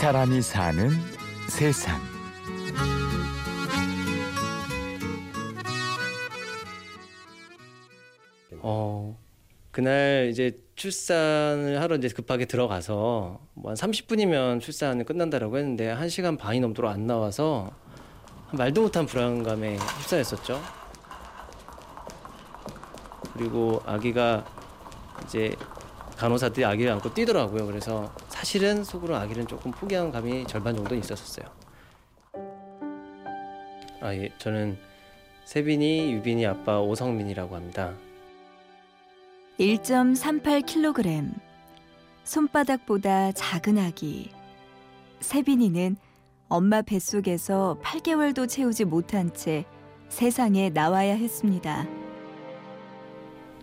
사람이 사는 세상. 어 그날 이제 출산을 하러 이제 급하게 들어가서 뭐 한 30분이면 출산이 끝난다라고 했는데 1시간 반이 넘도록 안 나와서 말도 못한 불안감에 휩싸였었죠. 그리고 아기가 이제 간호사들이 아기를 안고 뛰더라고요. 그래서 사실은 속으로 아기는 조금 포기한 감이 절반 정도 있었어요. 아 예, 저는 세빈이, 유빈이 아빠 오성민이라고 합니다. 1.38kg. 손바닥보다 작은 아기. 세빈이는 엄마 뱃속에서 8개월도 채우지 못한 채 세상에 나와야 했습니다.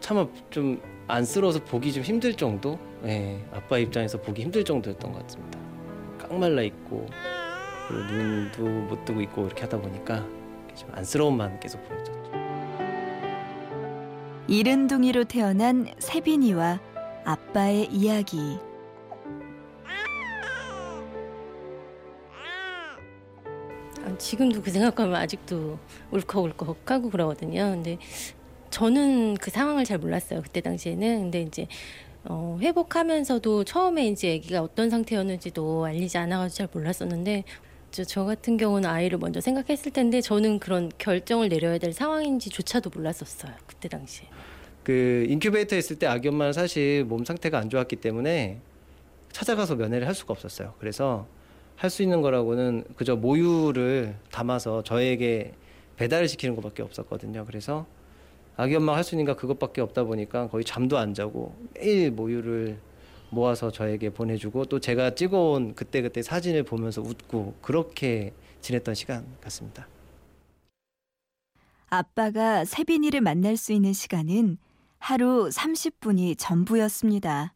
차마 좀 안쓰러워서 보기 좀 힘들 정도? 예, 아빠 입장에서 보기 힘들 정도였던 것 같습니다. 깡말라 있고 눈도 못 뜨고 있고 이렇게 하다 보니까 좀 안쓰러움만 계속 보였죠. 이른둥이로 태어난 세빈이와 아빠의 이야기. 아, 지금도 그 생각하면 아직도 울컥울컥하고 그러거든요. 근데 저는 그 상황을 잘 몰랐어요. 그때 당시에는. 근데 이제 어, 회복하면서도 처음에 이제 아기가 어떤 상태였는지도 알리지 않아가지고 잘 몰랐었는데 저, 저 같은 경우는 아이를 먼저 생각했을 텐데 저는 그런 결정을 내려야 될 상황인지조차도 몰랐었어요. 그때 당시에. 그 인큐베이터에 있을 때 아기 엄마는 사실 몸 상태가 안 좋았기 때문에 찾아가서 면회를 할 수가 없었어요. 그래서 할 수 있는 거라고는 그저 모유를 담아서 저에게 배달을 시키는 것밖에 없었거든요. 그래서 아기 엄마가 할수 있는 게 그것밖에 없다 보니까 거의 잠도 안 자고 매일 모유를 모아서 저에게 보내주고 또 제가 찍어온 그때그때 사진을 보면서 웃고 그렇게 지냈던 시간 같습니다. 아빠가 세빈이를 만날 수 있는 시간은 하루 30분이 전부였습니다.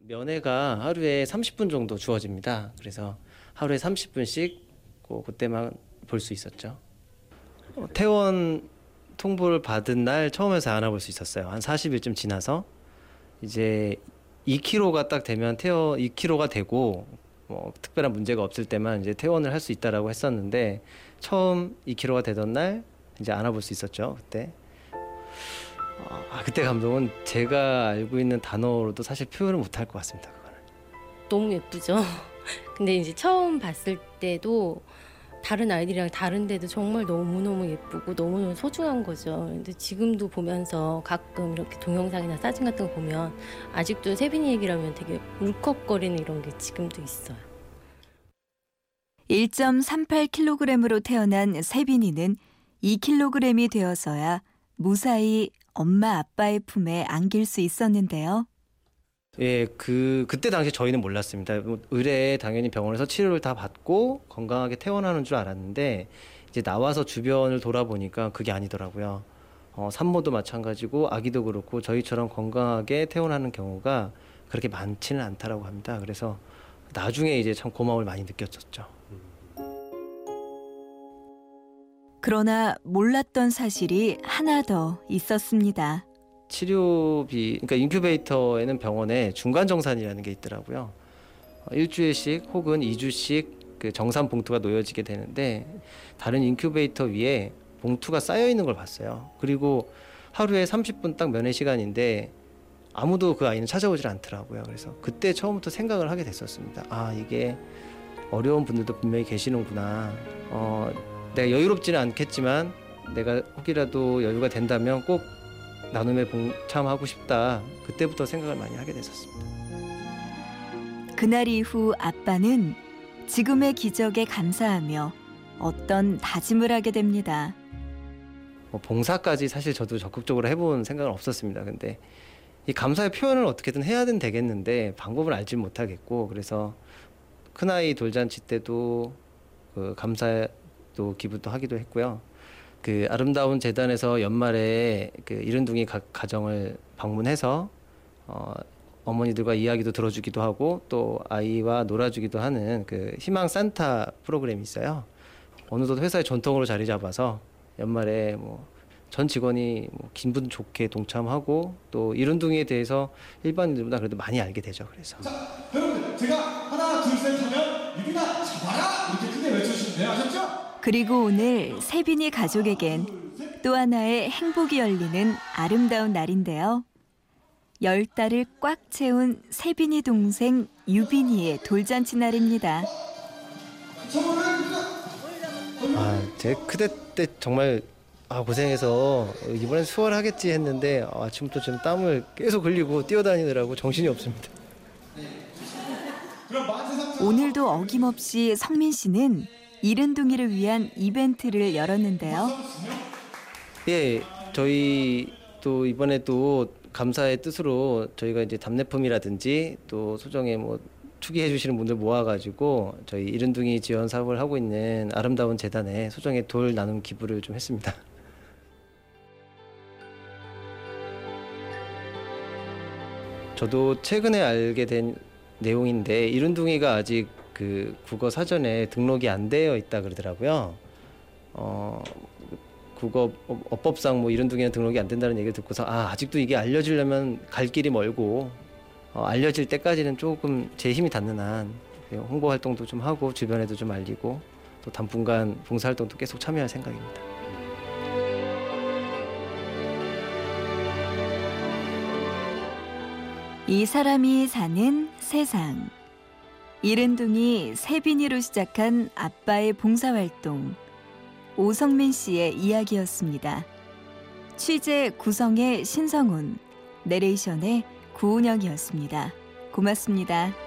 면회가 하루에 30분 정도 주어집니다. 그래서 하루에 30분씩 그때만 볼 수 있었죠. 어, 퇴원 통보를 받은 날 처음에서 안아볼 수 있었어요. 한 40일쯤 지나서 이제 2kg가 딱 되면 퇴원 2kg가 되고 뭐 특별한 문제가 없을 때만 이제 퇴원을 할 수 있다라고 했었는데 처음 2kg가 되던 날 이제 안아볼 수 있었죠. 그때 아, 그때 감동은 제가 알고 있는 단어로도 사실 표현을 못할 것 같습니다. 그거는. 너무 예쁘죠. 근데 이제 처음 봤을 때도 다른 아이들이랑 다른데도 정말 너무너무 예쁘고 너무너무 소중한 거죠. 근데 지금도 보면서 가끔 이렇게 동영상이나 사진 같은 거 보면 아직도 세빈이 얘기라면 되게 울컥거리는 이런 게 지금도 있어요. 1.38kg으로 태어난 세빈이는 2kg이 되어서야 무사히 엄마 아빠의 품에 안길 수 있었는데요. 예, 그 그때 당시 저희는 몰랐습니다. 뭐 의뢰에 당연히 병원에서 치료를 다 받고 건강하게 퇴원하는 줄 알았는데 이제 나와서 주변을 돌아보니까 그게 아니더라고요. 어, 산모도 마찬가지고 아기도 그렇고 저희처럼 건강하게 퇴원하는 경우가 그렇게 많지는 않다라고 합니다. 그래서 나중에 이제 참 고마움을 많이 느꼈었죠. 그러나 몰랐던 사실이 하나 더 있었습니다. 치료비, 그러니까 인큐베이터에는 병원에 중간 정산이라는 게 있더라고요. 어, 일주일씩 혹은 2주씩 그 정산 봉투가 놓여지게 되는데 다른 인큐베이터 위에 봉투가 쌓여 있는 걸 봤어요. 그리고 하루에 30분 딱 면회 시간인데 아무도 그 아이는 찾아오질 않더라고요. 그래서 그때 처음부터 생각을 하게 됐었습니다. 아 이게 어려운 분들도 분명히 계시는구나. 어, 내가 여유롭지는 않겠지만 내가 혹이라도 여유가 된다면 꼭 나눔에 동참하고 싶다. 그때부터 생각을 많이 하게 됐었습니다. 그날 이후 아빠는 지금의 기적에 감사하며 어떤 다짐을 하게 됩니다. 뭐 봉사까지 사실 저도 적극적으로 해본 생각은 없었습니다. 근데 이 감사의 표현을 어떻게든 해야는 되겠는데 방법을 알지 못하겠고 그래서 큰아이 돌잔치 때도 그 감사도 기부도 하기도 했고요. 그 아름다운 재단에서 연말에 그 이른둥이 가, 가정을 방문해서 어, 어머니들과 이야기도 들어주기도 하고 또 아이와 놀아주기도 하는 그 희망 산타 프로그램이 있어요. 어느덧 회사의 전통으로 자리 잡아서 연말에 뭐 전 직원이 뭐 기분 좋게 동참하고 또 이른둥이에 대해서 일반인들보다 그래도 많이 알게 되죠. 그래서 자, 여러분들 제가 하나 둘 그리고 오늘 세빈이 가족에겐 또 하나의 행복이 열리는 아름다운 날인데요. 열 달을 꽉 채운 세빈이 동생 유빈이의 돌잔치 날입니다. 아, 제 크대 때 정말 아, 고생해서 이번엔 수월하겠지 했는데 아, 아침부터 지금 땀을 계속 흘리고 뛰어다니느라고 정신이 없습니다. 오늘도 어김없이 성민 씨는 이른둥이를 위한 이벤트를 열었는데요. 예, 저희 또 이번에 또 감사의 뜻으로 저희가 이제 답례품이라든지 또 소정에 뭐 투기해 주시는 분들 모아가지고 저희 이른둥이 지원 사업을 하고 있는 아름다운 재단에 소정의 돌 나눔 기부를 좀 했습니다. 저도 최근에 알게 된 내용인데 이른둥이가 아직 그 국어 사전에 등록이 안 되어 있다 그러더라고요. 어, 국어 어, 어법상 뭐 이른둥이는 등록이 안 된다는 얘기를 듣고서 아 아직도 이게 알려지려면 갈 길이 멀고 어, 알려질 때까지는 조금 제 힘이 닿는 한 홍보 활동도 좀 하고 주변에도 좀 알리고 또 당분간 봉사 활동도 계속 참여할 생각입니다. 이 사람이 사는 세상. 이른둥이 세빈이로 시작한 아빠의 봉사활동. 오성민 씨의 이야기였습니다. 취재 구성의 신성훈, 내레이션의 구운영이었습니다. 고맙습니다.